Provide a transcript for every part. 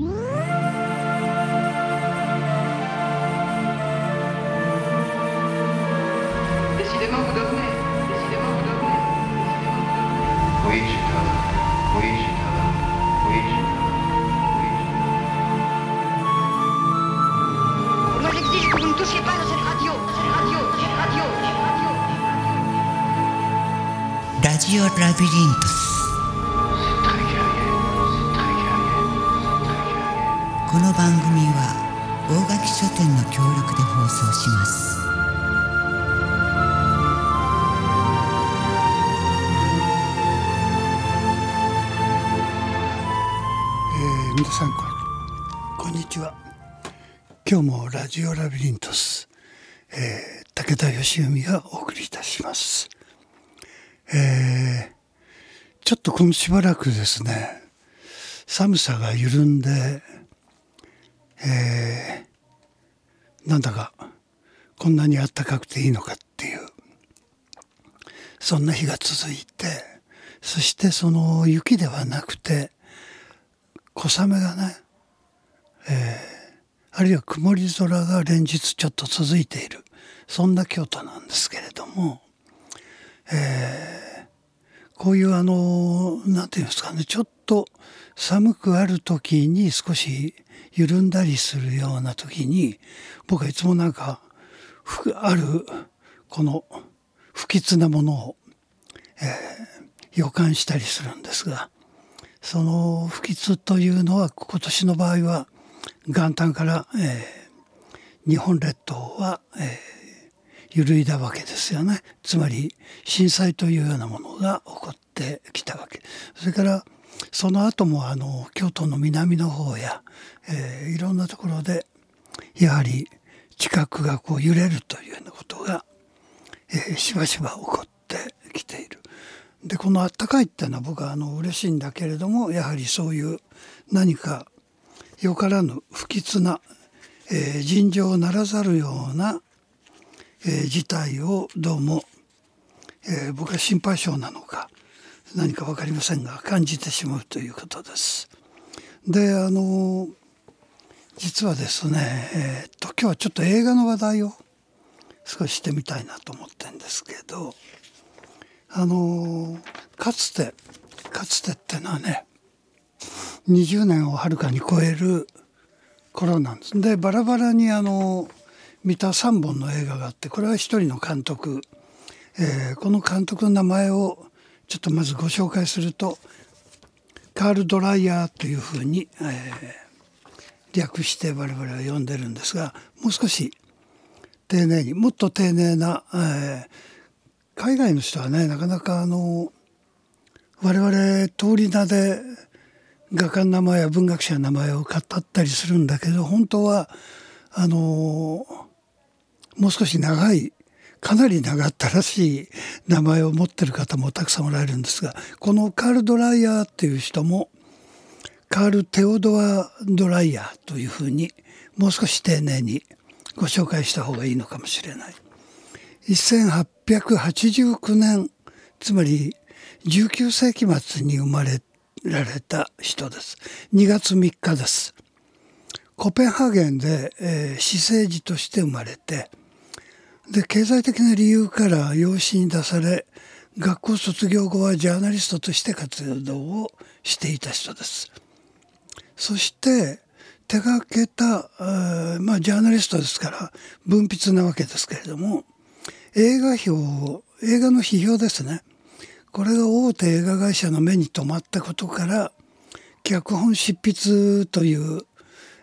Radio. Labyrinth. ジオラビリントス、えー武田義文がお送りいたします、えーちょっとこのしばらくですね寒さが緩んで、えーなんだかこんなに暖かくていいのかっていうそんな日が続いてそしてその雪ではなくて小雨がね、えーあるいは曇り空が連日ちょっと続いている。そんな京都なんですけれども、えーこういうあのなんていうんですかねちょっと寒くある時に少し緩んだりするような時に僕はいつもなんかあるこの不吉なものを、えー予感したりするんですがその不吉というのは今年の場合は元旦から、えー日本列島は、えー揺るいだわけですよねつまり震災というようなものが起こってきたわけそれからその後もあの京都の南の方や、えーいろんなところでやはり地殻がこう揺れるというようなことが、えーしばしば起こってきている。でこの「あったかい」っていうのは僕はあの嬉しいんだけれどもやはりそういう何かよからぬ不吉な、えー尋常ならざるような、えー事態をどうも、えー僕は心配性なのか何か分かりませんが感じてしまうということです。であの実はですね、えっと今日はちょっと映画の話題を少ししてみたいなと思ってるんですけどあのかつてかつてってのはね20年をはるかに超える頃なんです。でバラバラにあの見た3本の映画があってこれは一人の監督、えーこの監督の名前をちょっとまずご紹介するとカール・ドライヤーというふうに、えー略して我々は呼んでるんですがもう少し丁寧にもっと丁寧な、えー海外の人はねなかなかあの我々通り名で画家の名前や文学者の名前を語ったりするんだけど本当はあのもう少し長いかなり長ったらしい名前を持ってる方もたくさんおられるんですがこのカール・ドライヤーっていう人もカール・テオドア・ドライヤーというふうにもう少し丁寧にご紹介した方がいいのかもしれない。1889年つまり19世紀末に生まれられた人です。2月3日です。コペンハーゲンで、えー、私生児として生まれてで経済的な理由から養子に出され学校卒業後はジャーナリストとして活動をしていた人です。そして手がけた、えーまあ、ジャーナリストですから文筆なわけですけれども映画評映画の批評ですねこれが大手映画会社の目に留まったことから脚本執筆という、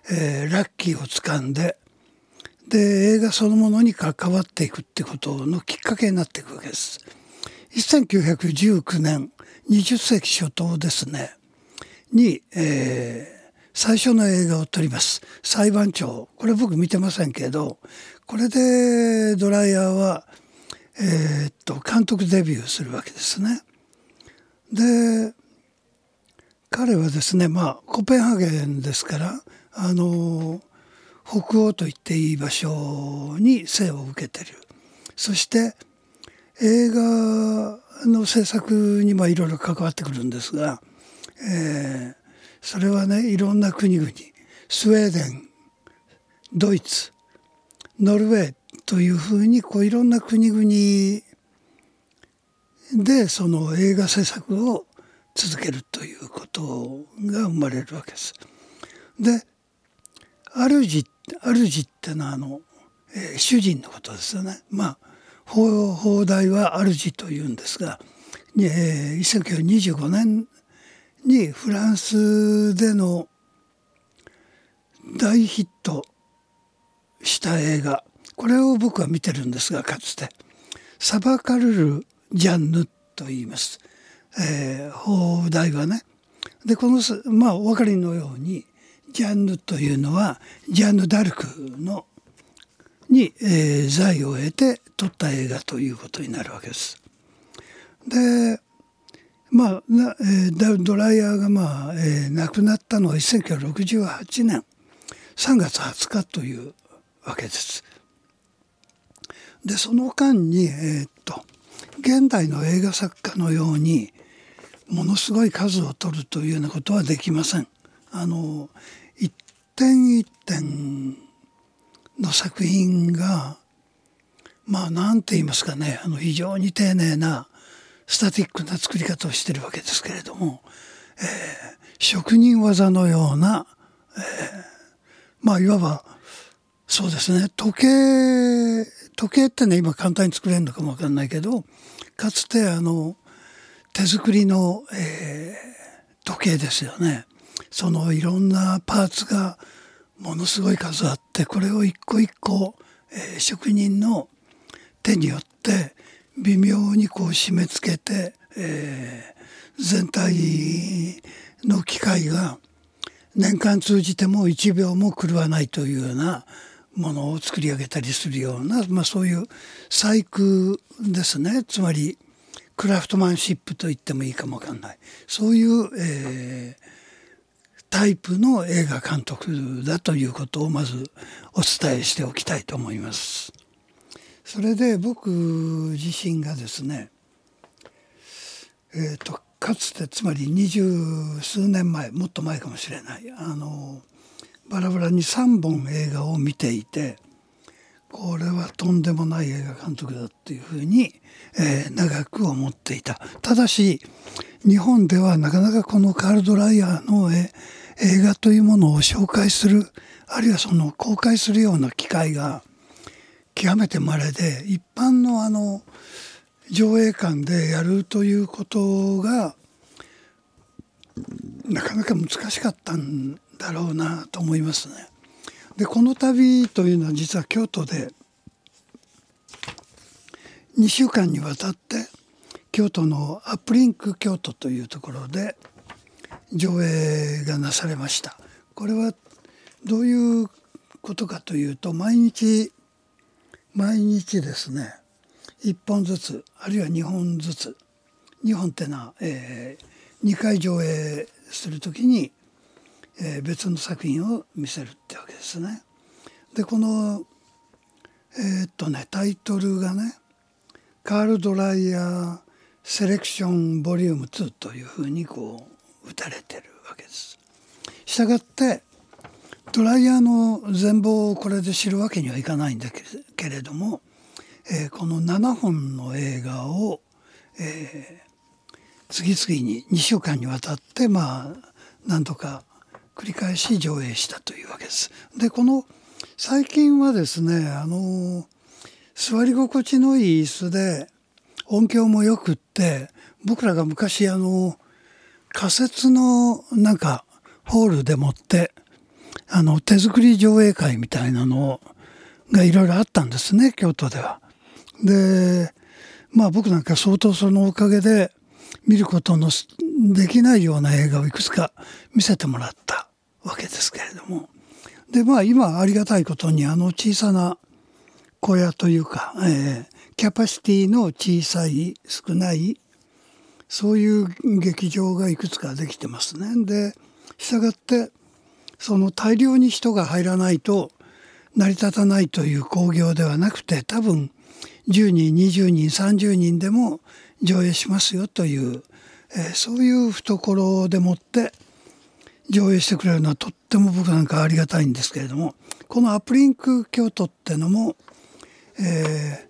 えーラッキーをつかんでで映画そのものに関わっていくってことのきっかけになっていくわけです。1919年20世紀初頭ですね。に、えー最初の映画を撮ります。裁判長。これ僕見てませんけどこれでドライヤーは、えーっと監督デビューするわけですね。で彼はですねまあコペンハーゲンですからあの北欧と言っていい場所に生を受けてるそして映画の制作にもいろいろ関わってくるんですが、えーそれはねいろんな国々スウェーデンドイツノルウェーというふうにこういろんな国々でその映画制作を続けるということが生まれるわけです。で主主ってのはあの、えー、主人のことですよね。まあ放放題は主というんですが、えー、1925年にフランスでの大ヒットした映画これを僕は見てるんですがかつてサバカルル・ジャンヌと言います、えー、放題はねでこのまあお分かりのようにジャンヌというのはジャンヌ・ダルクのに、えー、財を得て撮った映画ということになるわけです。でまあ、えー、ドライヤーが、まあえー、亡くなったのは1968年3月20日というわけです。でその間に、えー、っと現代の映画作家のようにものすごい数を取るというようなことはできません。あの一点一点の作品がまあ何て言いますかねあの非常に丁寧なスタティックな作り方をしてるわけですけれども、えー、職人技のような、えー、まあいわばそうですね時計時計ってね今簡単に作れるのかもわかんないけどかつてあの手作りの、えー、時計ですよね。そのいろんなパーツがものすごい数あってこれを一個一個、えー、職人の手によって微妙にこう締め付けて、えー、全体の機械が年間通じても1秒も狂わないというようなものを作り上げたりするような、まあ、そういう細工ですねつまりクラフトマンシップと言ってもいいかもわかんないそういう、えー、タイプの映画監督だということをまずお伝えしておきたいと思います。それで僕自身がですね、えーと、かつてつまり二十数年前もっと前かもしれないあのバラバラに3本映画を見ていてこれはとんでもない映画監督だっていうふうに、えー、長く思っていた。ただし日本ではなかなかこのカール・ドライヤーの映画というものを紹介するあるいはその公開するような機会が極めて稀で一般のあの上映館でやるということがなかなか難しかったんだろうなと思いますね。でこの旅というのは実は京都で2週間にわたって京都のアップリンク京都というところで上映がなされましたこれはどういうことかというと毎日毎日ですね1本ずつあるいは2本ずつ2本ってのは、えー、2回上映する時に、えー、別の作品を見せるってわけですね。でこのえー、っとねタイトルがね「カール・ドライヤーセレクションボリューム2というふうにこう打たれてるわけです。したがってドライヤーの全貌をこれで知るわけにはいかないんだけれども、えー、この7本の映画を、えー、次々に2週間にわたってまあ何度か繰り返し上映したというわけです。でこの最近はですねあの座り心地のいい椅子で音響もよくって僕らが昔あの仮設のなんかホールでもってあの手作り上映会みたいなのがいろいろあったんですね京都では。でまあ僕なんか相当そのおかげで見ることのできないような映画をいくつか見せてもらったわけですけれどもでまあ今ありがたいことにあの小さな小屋というか、えー、キャパシティの小さい少ないそういう劇場がいくつかできてますね。で従ってその大量に人が入らないと成り立たないという興行ではなくて多分10人20人30人でも上映しますよという、えー、そういう懐でもって上映してくれるのはとっても僕なんかありがたいんですけれどもこのアプリンク京都ってのも、えー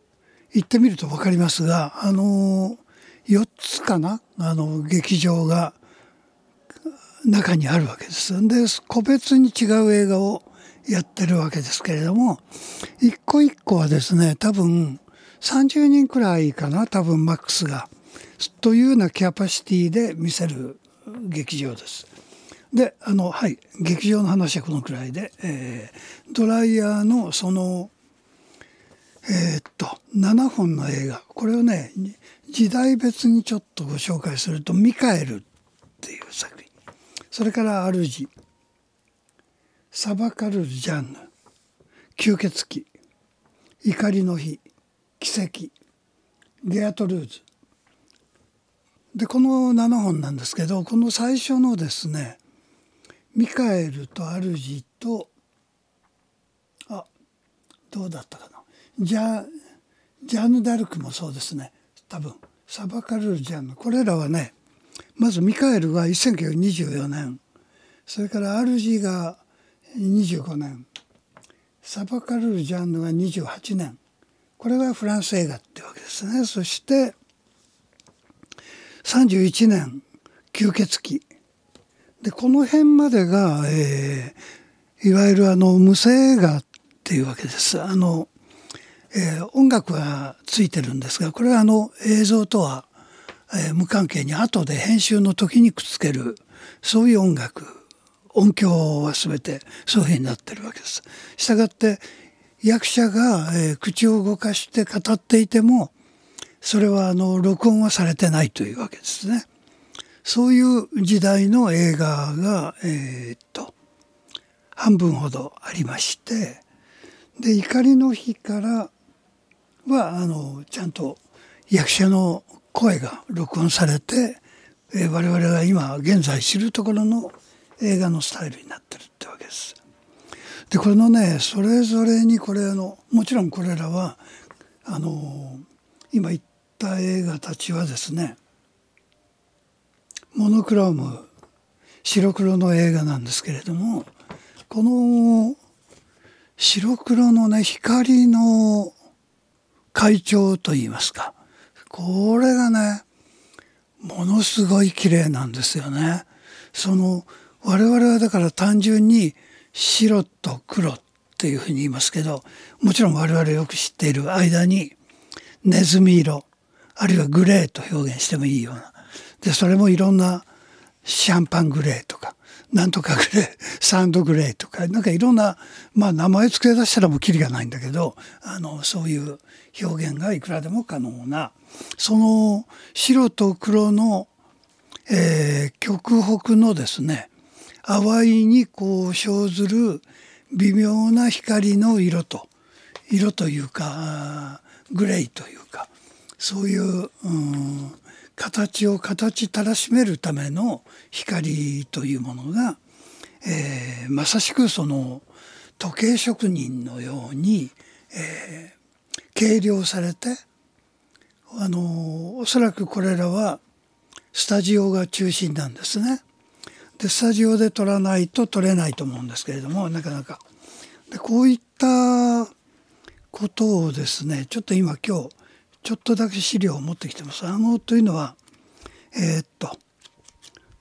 行ってみると分かりますがあの4つかな？あの劇場が中にあるわけです。で個別に違う映画をやってるわけですけれども一個一個はですね多分30人くらいかな？多分マックスがというようなキャパシティで見せる劇場です。であのはい劇場の話はこのくらいで、えードライヤーのそのえーっと7本の映画。これをね時代別にちょっとご紹介すると「ミカエル」っていう作品。それから「主」「サバカル・ジャンヌ」「吸血鬼」「怒りの日」「奇跡」「ゲアトルーズ」でこの7本なんですけどこの最初のですね「ミカエル」と「主」とあどうだったかな。ジャジャンヌ・ダルクもそうですね。多分。サバカル・ジャンヌ。これらはねまずミカエルが1924年。それから主が25年。サバカル・ジャンヌが28年。これがフランス映画ってわけですね。そして31年。吸血鬼。でこの辺までが、えーいわゆるあの無声画っていうわけです。あのえー音楽はついてるんですがこれはあの映像とは、えー無関係に後で編集の時にくっつけるそういう音楽音響は全てそういうふうになってるわけです。したがって役者が、えー口を動かして語っていてもそれはあの録音はされてないというわけですね。そういう時代の映画が、えーっと半分ほどありましてで怒りの日からはあのちゃんと役者の声が録音されて、えー我々が今現在知るところの映画のスタイルになってるってわけです。でこのねそれぞれにこれあのもちろんこれらはあの今言った映画たちはですねモノクローム白黒の映画なんですけれどもこの白黒のね光の会長といいますかこれがねものすごい綺麗なんですよね。その我々はだから単純に白と黒っていうふうに言いますけどもちろん我々よく知っている間にネズミ色あるいはグレーと表現してもいいようなでそれもいろんなシャンパングレーとかなんとかグレー サンドグレーとかなんかいろんな、まあ、名前付け出したらもうキリがないんだけどあのそういう表現がいくらでも可能なその白と黒の、えー極北のですね淡いにこう生ずる微妙な光の色と色というかグレーというかそういう、うん、形を形たらしめるための光というものが、えーまさしくその時計職人のように、えー計量されてあのおそらくこれらはスタジオが中心なんですね。でスタジオで撮らないと撮れないと思うんですけれどもなかなか。でこういったことをですねちょっと今今日ちょっとだけ資料を持ってきてます。暗号というのはえーっと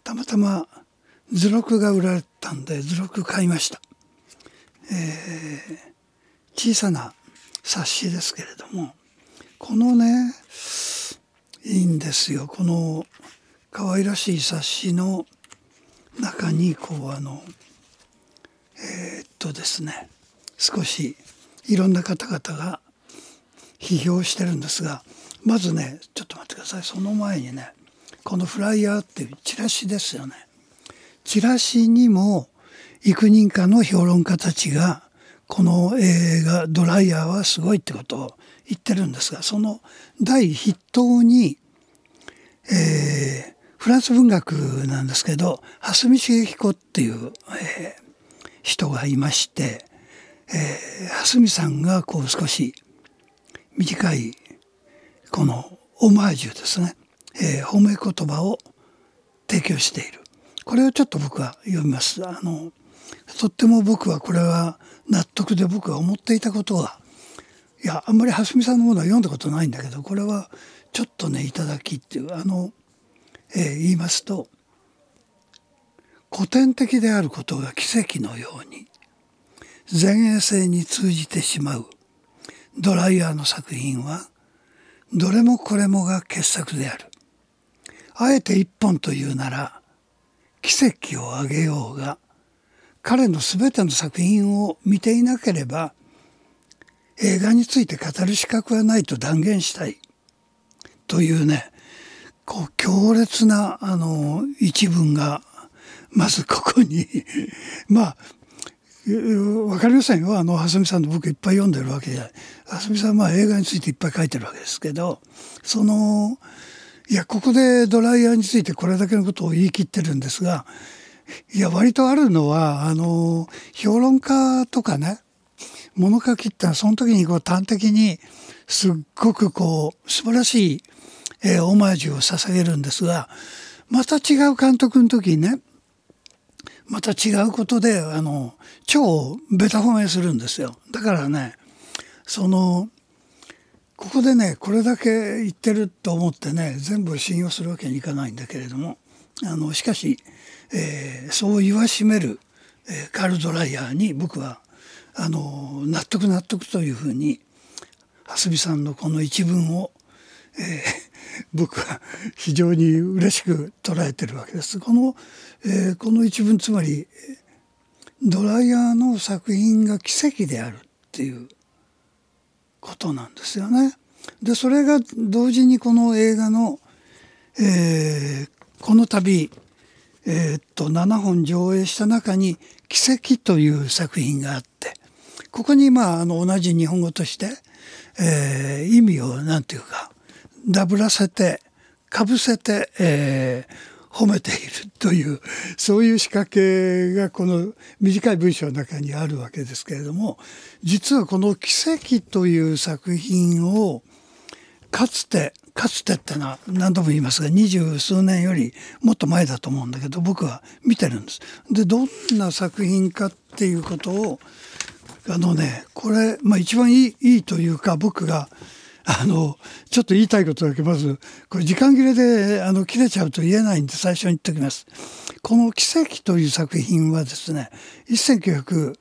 たまたま図録が売られたんで図録買いました。えー小さな冊子ですけれどもこのねいいんですよこの可愛らしい冊子の中にこうあのえーっとですね少しいろんな方々が批評してるんですがまずねちょっと待ってください。その前にねこのフライヤーっていうチラシですよね。チラシにも幾人かの評論家たちがこの映画「ドライヤー」はすごいってことを言ってるんですがその第筆頭に、えーフランス文学なんですけど蓮見茂彦っていう、えー人がいまして、えー蓮見さんがこう少し短いこのオマージュですね、えー褒め言葉を提供しているこれをちょっと僕は読みます。あのとっても僕はこれは納得で僕が思っていたことはいやあんまり蓮見さんのものは読んだことないんだけどこれはちょっとねいただきっていうあの、えー言いますと古典的であることが奇跡のように前衛性に通じてしまうドライヤーの作品はどれもこれもが傑作である。あえて一本というなら奇跡をあげようが彼の全ての作品を見ていなければ映画について語る資格はないと断言したいというねこう強烈なあの一文がまずここに まあわかりませんよ。あの蓮見さんの僕いっぱい読んでるわけ。じゃない蓮見さんはまあ映画についていっぱい書いてるわけですけどそのいやここでドライヤーについてこれだけのことを言い切ってるんですがいや割とあるのはあの評論家とかね物書きってのはその時にこう端的にすっごくこう素晴らしい、えーオマージュを捧げるんですがまた違う監督の時にねまた違うことであの超ベタ褒めするんですよ。だからねそのここでねこれだけ言ってると思ってね全部信用するわけにいかないんだけれどもあのしかし、えーそう言わしめる、えーカール・ドライヤーに僕はあの納得納得というふうに蓮見さんのこの一文を、えー僕は非常に嬉しく捉えてるわけです。この、えーこの一文つまりドライヤーの作品が奇跡であるっていうことなんですよね。でそれが同時にこの映画の、えーこの度、えーっと7本上映した中に「奇跡」という作品があってここにまああの同じ日本語として、えー意味をなんていうかダブらせてかぶせて、えー褒めているというそういう仕掛けがこの短い文章の中にあるわけですけれども実はこの「奇跡」という作品をかつてかつてってのは何度も言いますが二十数年よりもっと前だと思うんだけど僕は見てるんです。でどんな作品かっていうことをあのねこれ、まあ、一番いいいいというか僕があのちょっと言いたいことだけまずこれ時間切れであの切れちゃうと言えないんで最初に言っておきます。この「奇跡」という作品はですね1900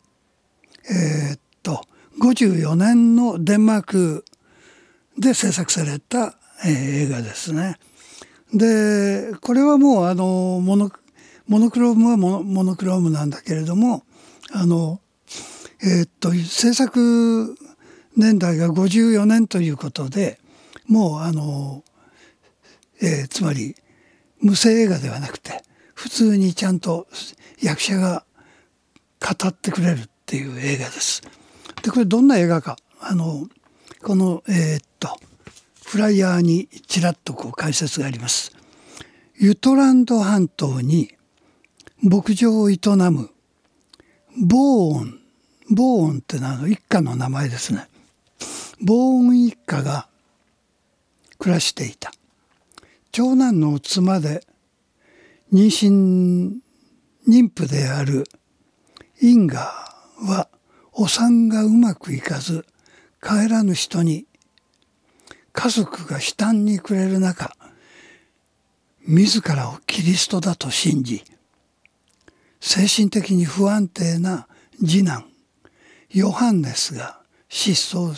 えーっと54年のデンマークで制作された、えー映画ですね。でこれはもうあのモノモノクロームはモノモノクロームなんだけれどもあのえーっと制作年代が54年ということでもうあの、えーつまり無声映画ではなくて普通にちゃんと役者が語ってくれるっていう映画です。でこれどんな映画かあのこのえーっとフライヤーにちらっとこう解説があります。ユトランド半島に牧場を営むボーンボーンってのは一家の名前ですね。ボーン一家が暮らしていた。長男の妻で妊娠妊婦であるインガーはお産がうまくいかず帰らぬ人に家族が悲嘆に暮れる中自らをキリストだと信じ精神的に不安定な次男ヨハンネスが失踪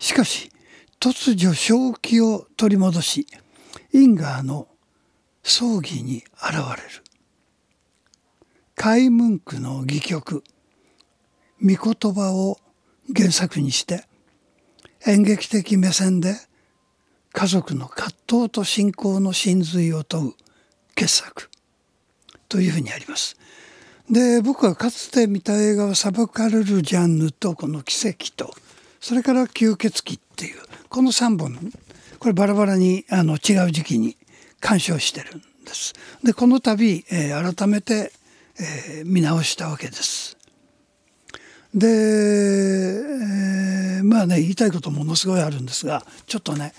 しかし突如正気を取り戻しインガーの葬儀に現れるカイムンクの戯曲「御言葉」を原作にして演劇的目線で家族の葛藤と信仰の真髄を問う傑作というふうにあります。で僕はかつて見た映画は裁かれるジャンヌとこの奇跡とそれから吸血鬼っていうこの3本これバラバラにあの違う時期に鑑賞してるんです。でこの度、えー改めて、えー見直したわけです。で、えーまあね言いたいことものすごいあるんですがちょっとね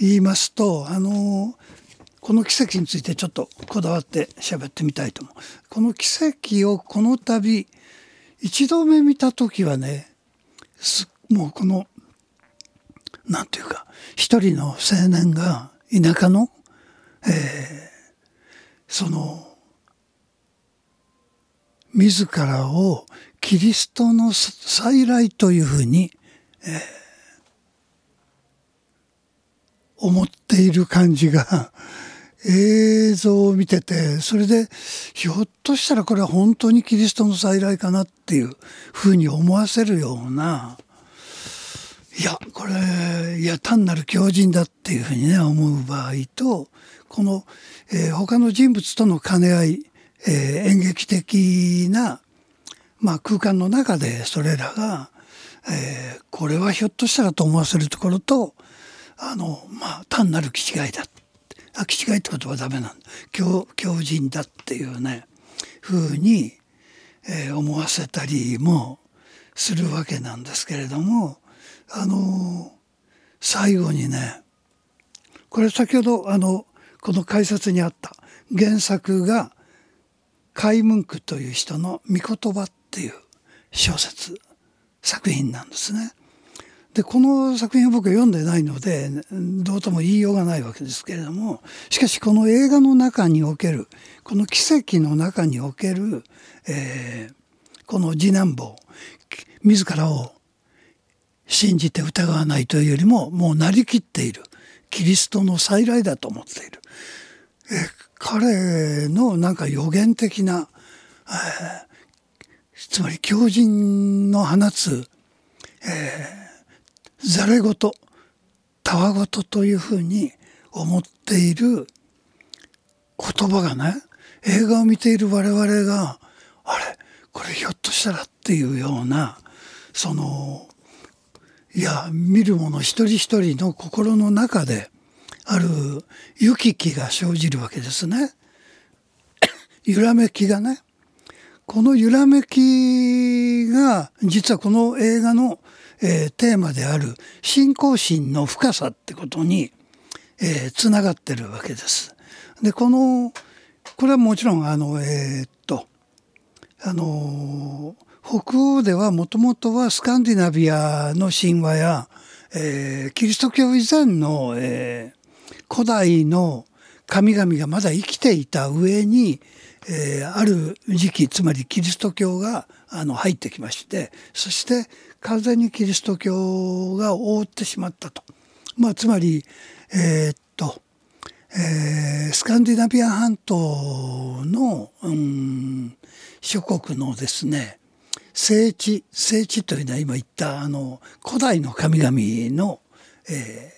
言いますとあのこの奇跡についてちょっとこだわって喋ってみたいと思う。この奇跡をこの度一度目見た時はねすっもうこのなんていうか一人の青年が田舎の、えーその自らをキリストの再来というふうに、えー思っている感じが映像を見ててそれでひょっとしたらこれは本当にキリストの再来かなっていうふうに思わせるようないやこれいや単なる狂人だっていうふうにね思う場合とこの、えー他の人物との兼ね合い、えー演劇的な、まあ、空間の中でそれらが、えーこれはひょっとしたらと思わせるところとあの、まあ、単なる気違いだあ気違いってことはダメなんだ。狂狂人だっていうねふうに、えー思わせたりもするわけなんですけれどもあの最後にねこれ先ほどあのこの解説にあった原作が海文句という人の「御言葉」っていう小説作品なんですね。でこの作品は僕は読んでないのでどうとも言いようがないわけですけれどもしかしこの映画の中におけるこの奇跡の中における、えーこの次男坊自らを信じて疑わないというよりももうなりきっているキリストの再来だと思っている。え彼のなんか予言的な、えーつまり狂人の放つ、えー、ざれ言たわごとというふうに思っている言葉がね映画を見ている我々があれこれひょっとしたらっていうようなそのいや見る者一人一人の心の中である行き来が生じるわけですね。揺らめきがね。この揺らめきが実はこの映画の、えーテーマである信仰心の深さってことに、えーつながってるわけです。でこのこれはもちろんあのえーっとあの北欧ではもともとはスカンディナビアの神話や、えーキリスト教以前の、えー古代の神々がまだ生きていた上に、えーある時期つまりキリスト教があの入ってきましてそして完全にキリスト教が覆ってしまったと。まあ、つまり、えーっとえースカンディナビア半島の、うん、諸国のですね聖地聖地というのは今言ったあの古代の神々の、えー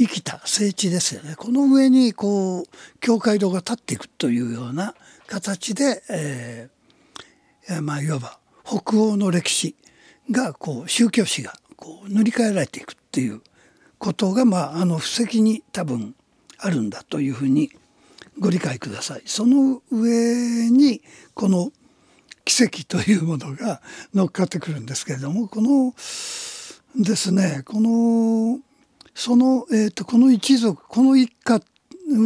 生きた聖地ですよねこの上にこう教会堂が立っていくというような形で、えーえーまあいわば北欧の歴史がこう宗教史がこう塗り替えられていくっていうことが、まあ、あの布石に多分あるんだというふうにご理解ください。その上にこの奇跡というものが乗っかってくるんですけれどもこのですねこのその、えー、とこの一族この一家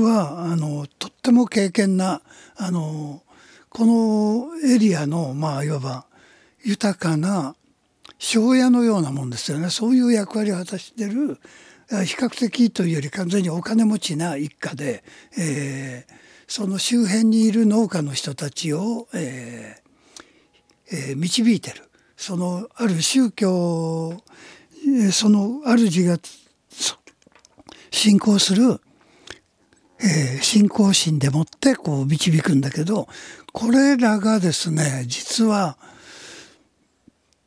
はあのとっても敬虔なあのこのエリアのまあいわば豊かな庄屋のようなもんですよね。そういう役割を果たしてるあ比較的というより完全にお金持ちな一家で、えーその周辺にいる農家の人たちを、えーえ導いてる。そのある宗教えーその主が信仰する、えー信仰心でもってこう導くんだけどこれらがですね実は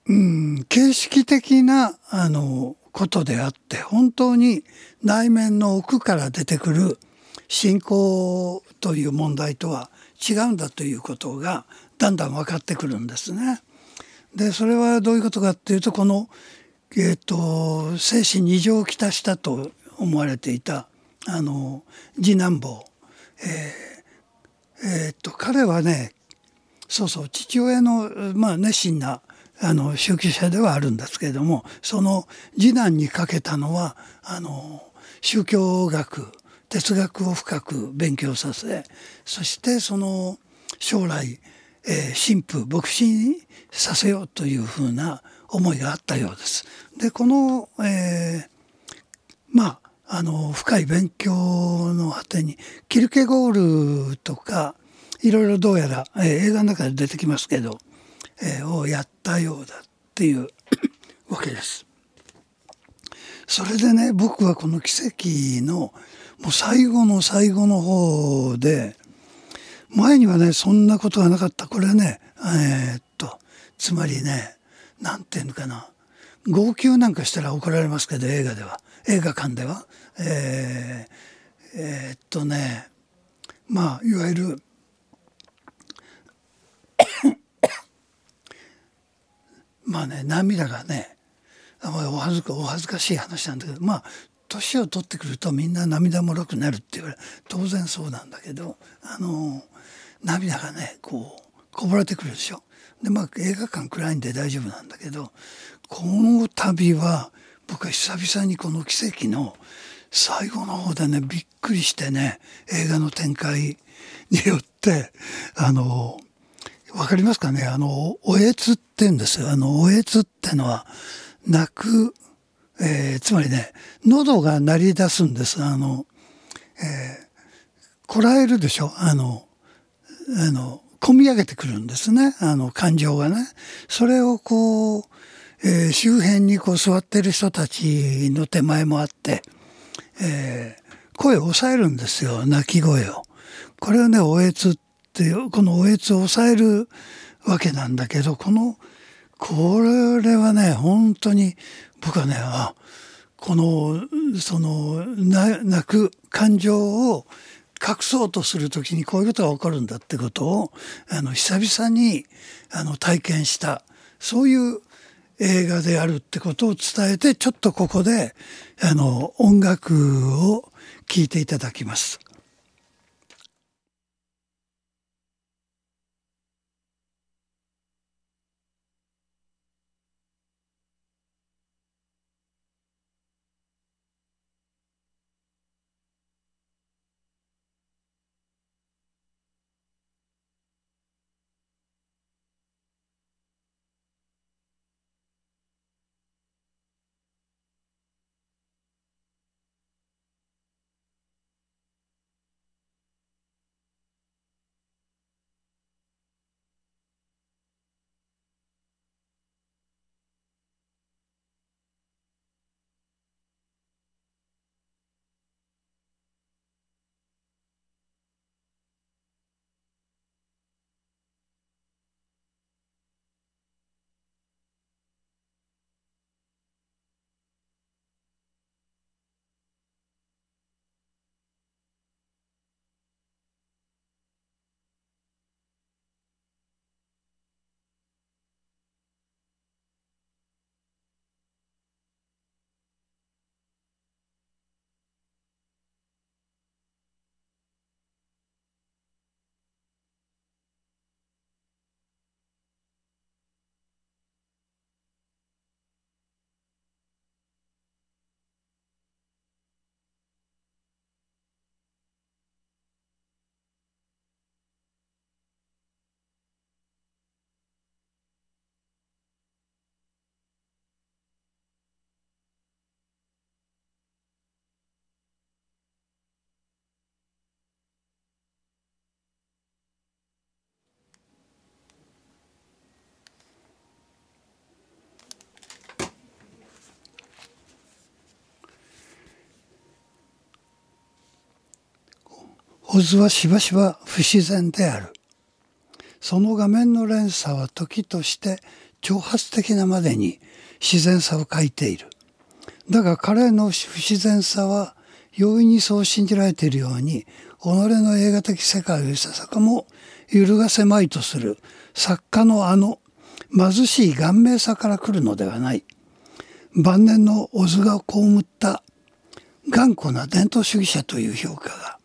うん形式的なあのことであって本当に内面の奥から出てくる信仰という問題とは違うんだということがだんだん分かってくるんですね。でそれはどういうことかっていうとこの、えー、と精神に異常をきたしたと思われていたあの次男坊、えーえーと彼はねそうそう父親の、まあ、熱心なあの宗教者ではあるんですけれどもその次男にかけたのはあの宗教学哲学を深く勉強させそしてその将来、えー、神父牧師にさせようというふうな思いがあったようです。でこの、えー、まああの深い勉強の果てにキルケゴールとかいろいろどうやら、えー、映画の中で出てきますけど、えー、をやったようだっていう わけです。それでね僕はこの奇跡のもう最後の最後の方で前にはねそんなことがなかった。これねえー、っとつまりね何て言うのかな。号泣なんかしたら怒られますけど映画では。映画館では。えー、えー、っとねまあいわゆる まあね涙がねお恥ずかお恥ずかしい話なんだけどまあ年を取ってくるとみんな涙もろくなるって言われ当然そうなんだけどあの涙がねこうこぼれてくるでしょ。でまあ映画館暗いんで大丈夫なんだけどこの旅は僕は久々にこの奇跡の最後の方でねびっくりしてね映画の展開によってあのわかりますかね？あのおえつって言うんですよ。あのおえつってのは泣くえー、つまりね喉が鳴り出すんです。あの、えー、こらえるでしょ？あのあの込み上げてくるんですね。あの感情がね。それをこう、えー、周辺にこう座ってる人たちの手前もあって、えー、声を抑えるんですよ。泣き声を。これをねおえつっていうこのおえつを抑えるわけなんだけどこのこれはね本当に僕はねあこのその泣く感情を隠そうとするときにこういうことが起こるんだってことをあの久々にあの体験したそういう映画であるってことを伝えてちょっとここであの音楽を聴いていただきます。オズはしばしば不自然である。その画面の連鎖は時として挑発的なまでに自然さを欠いている。だが彼の不自然さは容易にそう信じられているように己の映画的世界をいささかも揺るがせまいとする作家のあの貧しい顔面さから来るのではない。晩年のオズが被った頑固な伝統主義者という評価が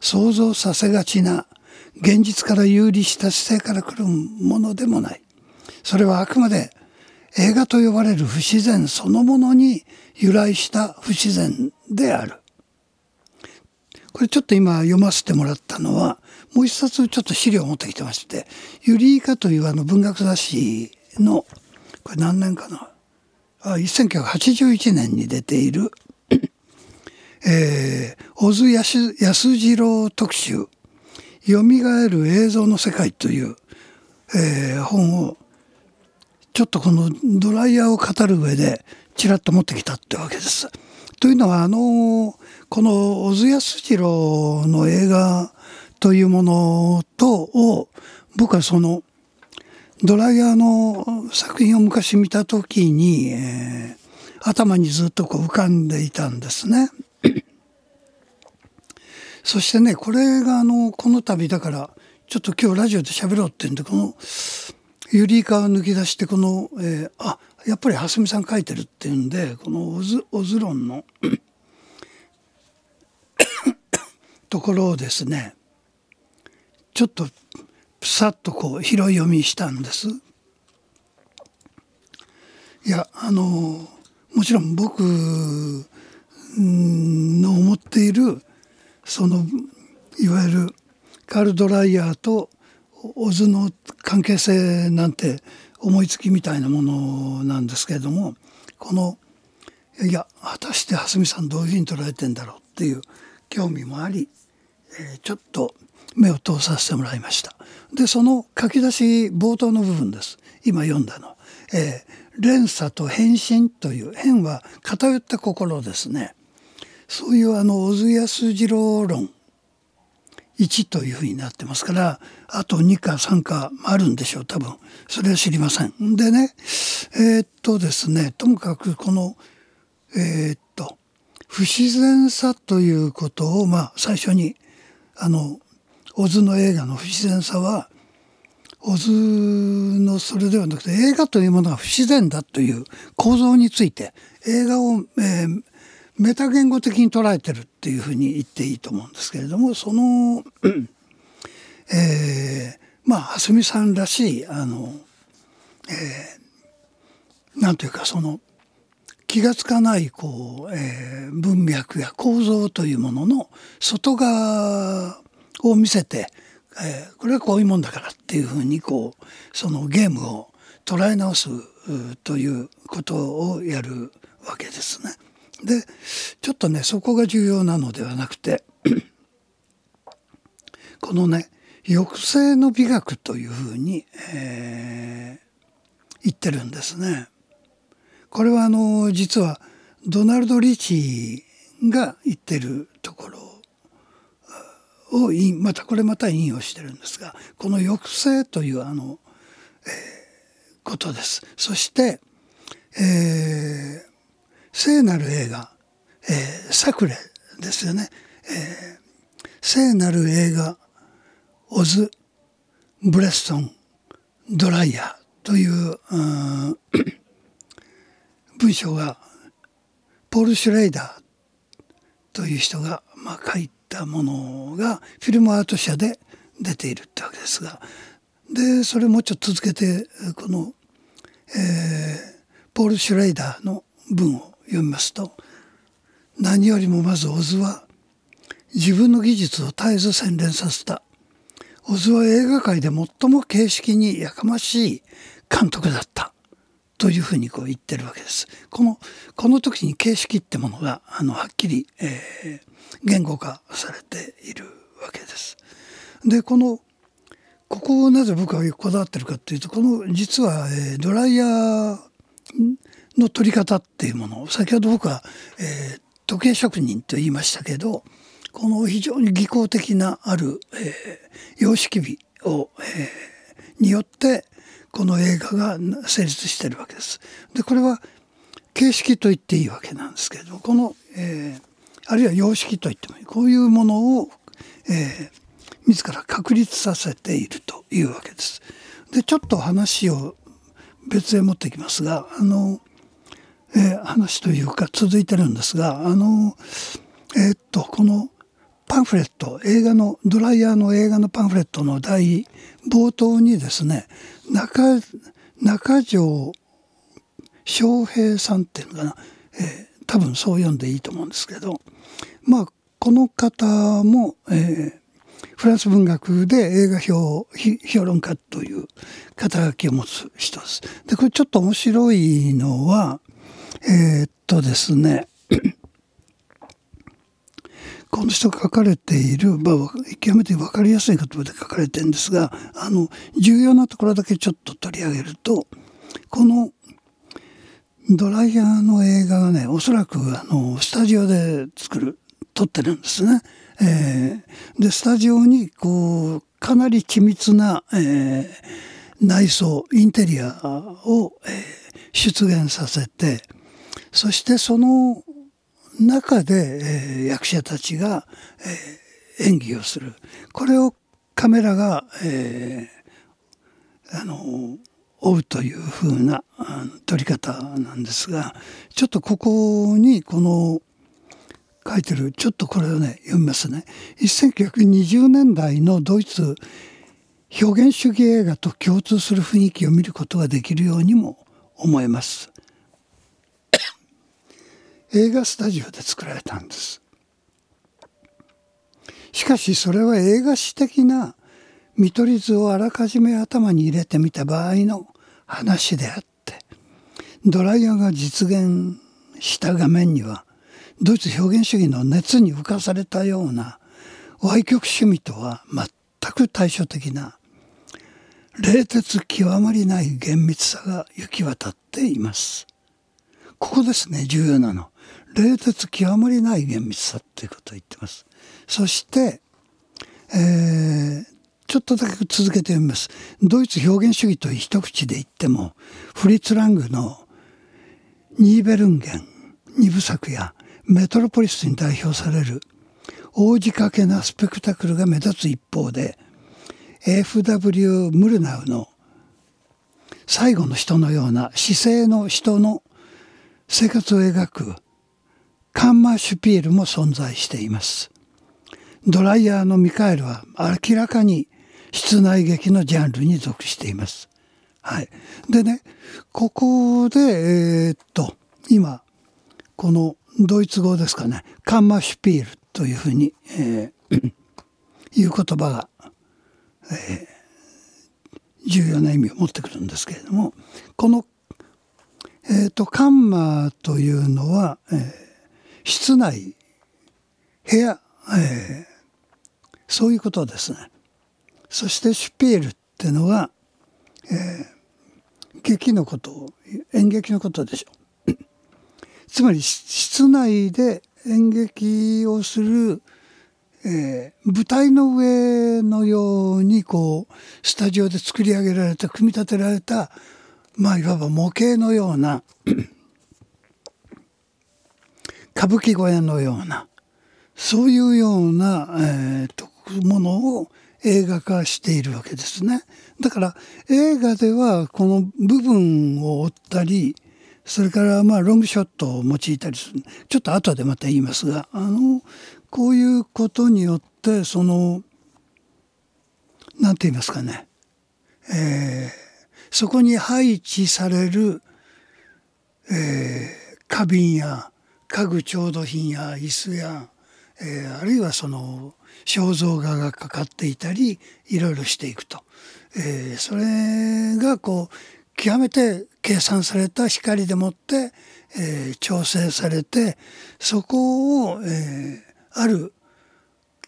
想像させがちな現実から有利した姿勢から来るものでもない。それはあくまで映画と呼ばれる不自然そのものに由来した不自然である。これちょっと今読ませてもらったのはもう一冊ちょっと資料を持ってきてまして「ユリイカ」というあの文学雑誌のこれ何年かな？あ1981年に出ている「えー、小津安安次郎特集よみがえる映像の世界」という、えー、本をちょっとこのドライヤーを語る上でちらっと持ってきたってわけです。というのはあのこの小津安二郎の映画というものとを僕はそのドライヤーの作品を昔見た時に、えー、頭にずっとこう浮かんでいたんですね。そしてねこれがあのこの度だからちょっと今日ラジオで喋ろうってんでこのユリイカを抜き出してこの、えー、あやっぱり蓮見さん書いてるっていうんでこのオズオズロンの ところをですねちょっとさっとこう拾い読みしたんです。いやあのもちろん僕の思っているそのいわゆるカール・ドライヤーとオズの関係性なんて思いつきみたいなものなんですけれどもこのいや果たして蓮見さんどういうふうに捉えてんだろうっていう興味もあり、えー、ちょっと目を通させてもらいました。でその書き出し冒頭の部分です。今読んだの、えー、連鎖と変身という変は偏った心ですね。そういうあの小津安二郎論1というふうになってますからあと2か3かあるんでしょう多分それは知りません。でねえー、っとですねともかくこのえー、っと不自然さということをまあ最初にあのオズの映画の不自然さはオズのそれではなくて映画というものが不自然だという構造について映画を、えー、メタ言語的に捉えてるっていうふうに言っていいと思うんですけれどもその、えー、まあ蓮見さんらしいあの、えー、なんというかその気が付かないこう、えー、文脈や構造というものの外側を見せて、えー、これはこういうもんだからっていうふうにこうそのゲームを捉え直すということをやるわけですね。でちょっとねそこが重要なのではなくて このね抑制の美学というふうに、えー、言ってるんですね。これはあの実はドナルド・リチが言ってるところをまたこれまた引用してるんですがこの抑制というあの、えー、ことです。そして、えー、聖なる映画、えー、サクレですよね、えー、聖なる映画。オズ・ブレストン・ドライヤーという 文章がポール・シュレイダーという人が、まあ、書いたものがフィルムアート社で出ているってわけですが。でそれもうちょっと続けてこの、えー、ポール・シュレイダーの文を読みますと何よりもまず小津は自分の技術を絶えず洗練させた小津は映画界で最も形式にやかましい監督だったというふうにこう言ってるわけです。このこの時に形式ってものがあのはっきり、えー、言語化されているわけです。でこのここをなぜ僕はこだわってるかっていうとこの実は、えー、ドライヤーの取り方っていうもの先ほど僕は、えー、時計職人と言いましたけどこの非常に技巧的なある、えー、様式美を、えー、によってこの映画が成立してるわけです。でこれは形式と言っていいわけなんですけれどこの、えー、あるいは様式と言ってもいいこういうものを、えー、自ら確立させているというわけです。でちょっと話を別へ持ってきますがあのえー、話というか続いてるんですがあのえー、っとこのパンフレット映画のドライヤーの映画のパンフレットの第冒頭にですね中中条翔平さんっていうのかな、えー、多分そう読んでいいと思うんですけどまあこの方も、えーフランス文学で映画評評論家という肩書きを持つ人です。で、これちょっと面白いのは、えー、っとですね、この人が書かれている、まあ、極めて分かりやすい言葉で書かれてるんですが、あの、重要なところだけちょっと取り上げると、このドライヤーの映画がね、おそらくあの、スタジオで作る、撮ってるんですね。えー、でスタジオにこうかなり緻密な、えー、内装インテリアを、えー、出現させてそしてその中で、えー、役者たちが、えー、演技をする。これをカメラが、えー、あの追うというふうな撮り方なんですがちょっとここにこの書いてるちょっとこれをね読みますね。1920年代のドイツ表現主義映画と共通する雰囲気を見ることができるようにも思えます。映画スタジオで作られたんですしかしそれは映画史的な見取り図をあらかじめ頭に入れてみた場合の話であってドライヤーが実現した画面にはドイツ表現主義の熱に浮かされたような歪曲趣味とは全く対照的な冷徹極まりない厳密さが行き渡っています。ここですね、重要なの。冷徹極まりない厳密さっていうことを言ってます。そして、えー、ちょっとだけ続けて読みます。ドイツ表現主義と一口で言っても、フリッツ・ラングのニーベルンゲン二部作やメトロポリスに代表される大仕掛けなスペクタクルが目立つ一方で F.W. ムルナウの最後の人のような姿勢の人の生活を描くカンマシュピールも存在しています。ドライヤーのミカエルは明らかに室内劇のジャンルに属しています。はい。でね、ここで、えー、っと、今、このドイツ語ですかねカンマシュピールというふうに、えー、いう言葉が、えー、重要な意味を持ってくるんですけれどもこの、えーと、カンマというのは、えー、室内部屋、えー、そういうことですね。そしてシュピールっていうのは、えー、劇のこと演劇のことでしょう。つまり室内で演劇をする、えー、舞台の上のようにこうスタジオで作り上げられた組み立てられたまあいわば模型のような歌舞伎小屋のようなそういうような、えーと、ものを映画化しているわけですね。だから映画ではこの部分を追ったりそれからまあロングショットを用いたりするちょっと後でまた言いますがあのこういうことによってその何て言いますかね、えー、そこに配置される、えー、花瓶や家具調度品や椅子や、えー、あるいはその肖像画がかかっていたりいろいろしていくと、えー、それがこう極めて計算された光でもって、えー、調整されてそこを、えー、ある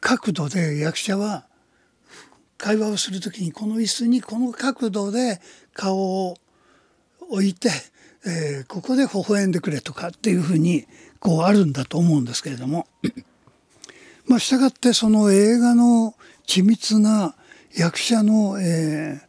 角度で役者は会話をする時にこの椅子にこの角度で顔を置いて、えー、ここで微笑んでくれとかっていうふうにこうあるんだと思うんですけれども まあ従ってその映画の緻密な役者の、え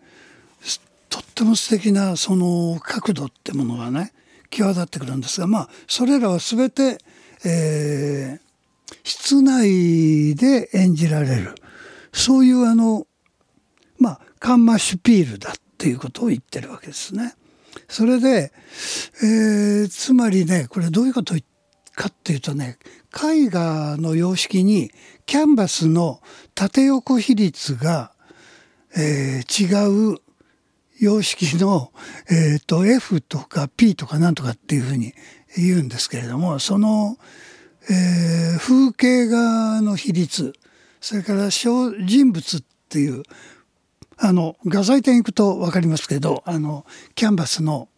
ー、とっても素敵なその角度ってものがね際立ってくるんですがまあそれらは全て、えー、室内で演じられるそういうあのまあカンマシュピールだっていうことを言ってるわけですね。それで、えー、つまりねこれどういうことかっていうとね絵画の様式にキャンバスの縦横比率が、えー、違う様式の、えーと、F とか P とかなんとかっていうふうに言うんですけれどもその、えー風景画の比率それから小人物っていうあの画材店行くと分かりますけどあのキャンバスの、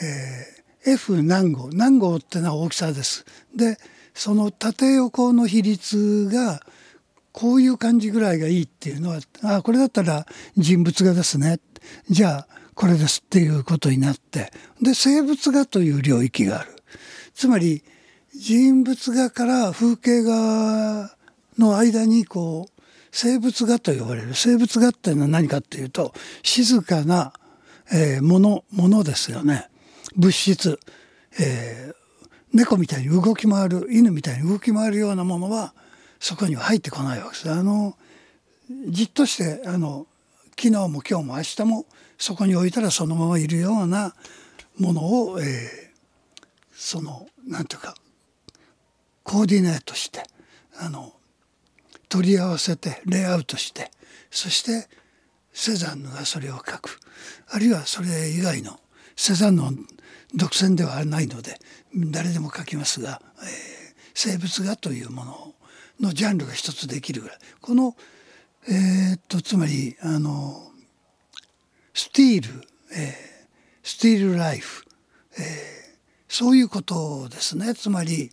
えー F 何号何号ってのは大きさです。でその縦横の比率がこういう感じぐらいがいいっていうのはあこれだったら人物画ですね。じゃあこれですっていうことになって。で生物画という領域がある。つまり人物画から風景画の間にこう生物画と呼ばれる。生物画っていうのは何かっていうと静かな、えーものものですよね。物質、えー猫みたいに動き回る犬みたいに動き回るようなものはそこには入ってこないわけです。あのじっとしてあの昨日も今日も明日もそこに置いたらそのままいるようなものを、えーそのなんていうかコーディネートしてあの取り合わせてレイアウトしてそしてセザンヌがそれを書くあるいはそれ以外のセザンヌ独占ではないので誰でも書きますが、えー生物画というもののジャンルが一つできるぐらい。このえーっとつまりあのスティール、えースティールライフ、えーそういうことですね。つまり、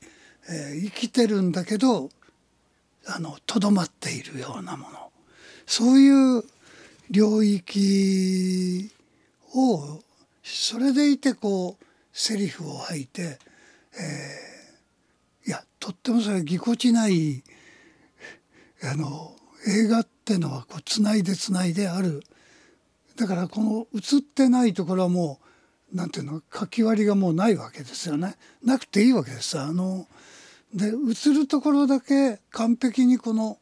えー生きてるんだけどとどまっているようなもの。そういう領域をそれでいてこうセリフを吐いて、えーいやとってもそれぎこちないあの映画ってのはこうつないでつないである。だからこの映ってないところはもうなんていうの書き割りがもうないわけですよね。なくていいわけです。あので映るところだけ完璧にこの、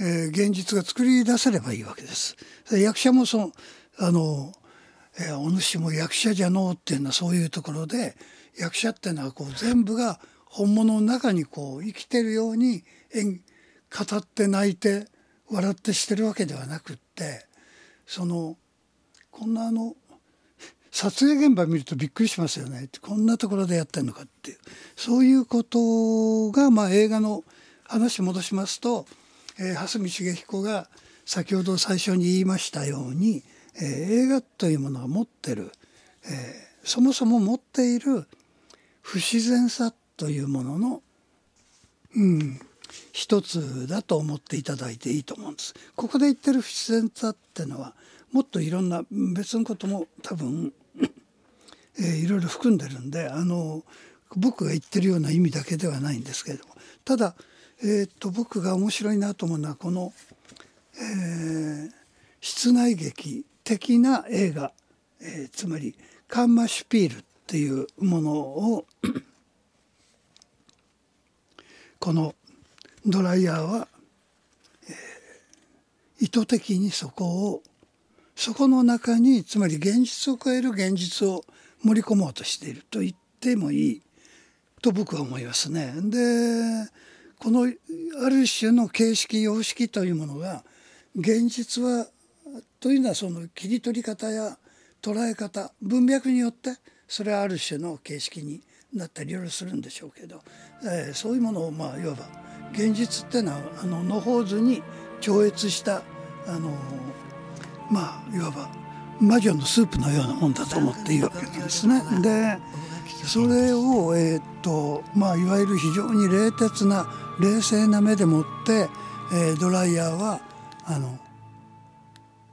えー現実が作り出せればいいわけです。役者もそのあの、えーお主も役者じゃのうっていうのはそういうところで役者っていうのはこう全部が本物の中にこう生きてるように演語って泣いて笑ってしてるわけではなくってそのこんなあの撮影現場見るとびっくりしますよね。こんなところでやってんのかっていう。そういうことが、まあ、映画の話戻しますと、えー蓮見茂彦が先ほど最初に言いましたように、え映画というものが持ってる、えそもそも持っている不自然さというものの、うん、一つだと思っていただいていいと思うんです。ここで言ってる不自然さっていうのはもっといろんな別のことも多分、えーいろいろ含んでるんであの僕が言ってるような意味だけではないんですけれどもただ、えーっと僕が面白いなと思うのはこの、えー室内劇的な映画、えーつまりカンマシュピールっていうものを このドライヤーは、えー意図的にそこをそこの中につまり現実を超える現実を盛り込もうとしていると言ってもいいと僕は思いますね。でこのある種の形式様式というものが現実はというのはその切り取り方や捉え方文脈によってそれはある種の形式になったりいろいろするんでしょうけど、えーそういうものをまあいわば現実っていうのはあの野放図に超越したあのまあいわば魔女のスープのようなもんだと思っていいわけなんですね。でそれを、えーっとまあ、いわゆる非常に冷徹な冷静な目でもって、えードライヤーはあの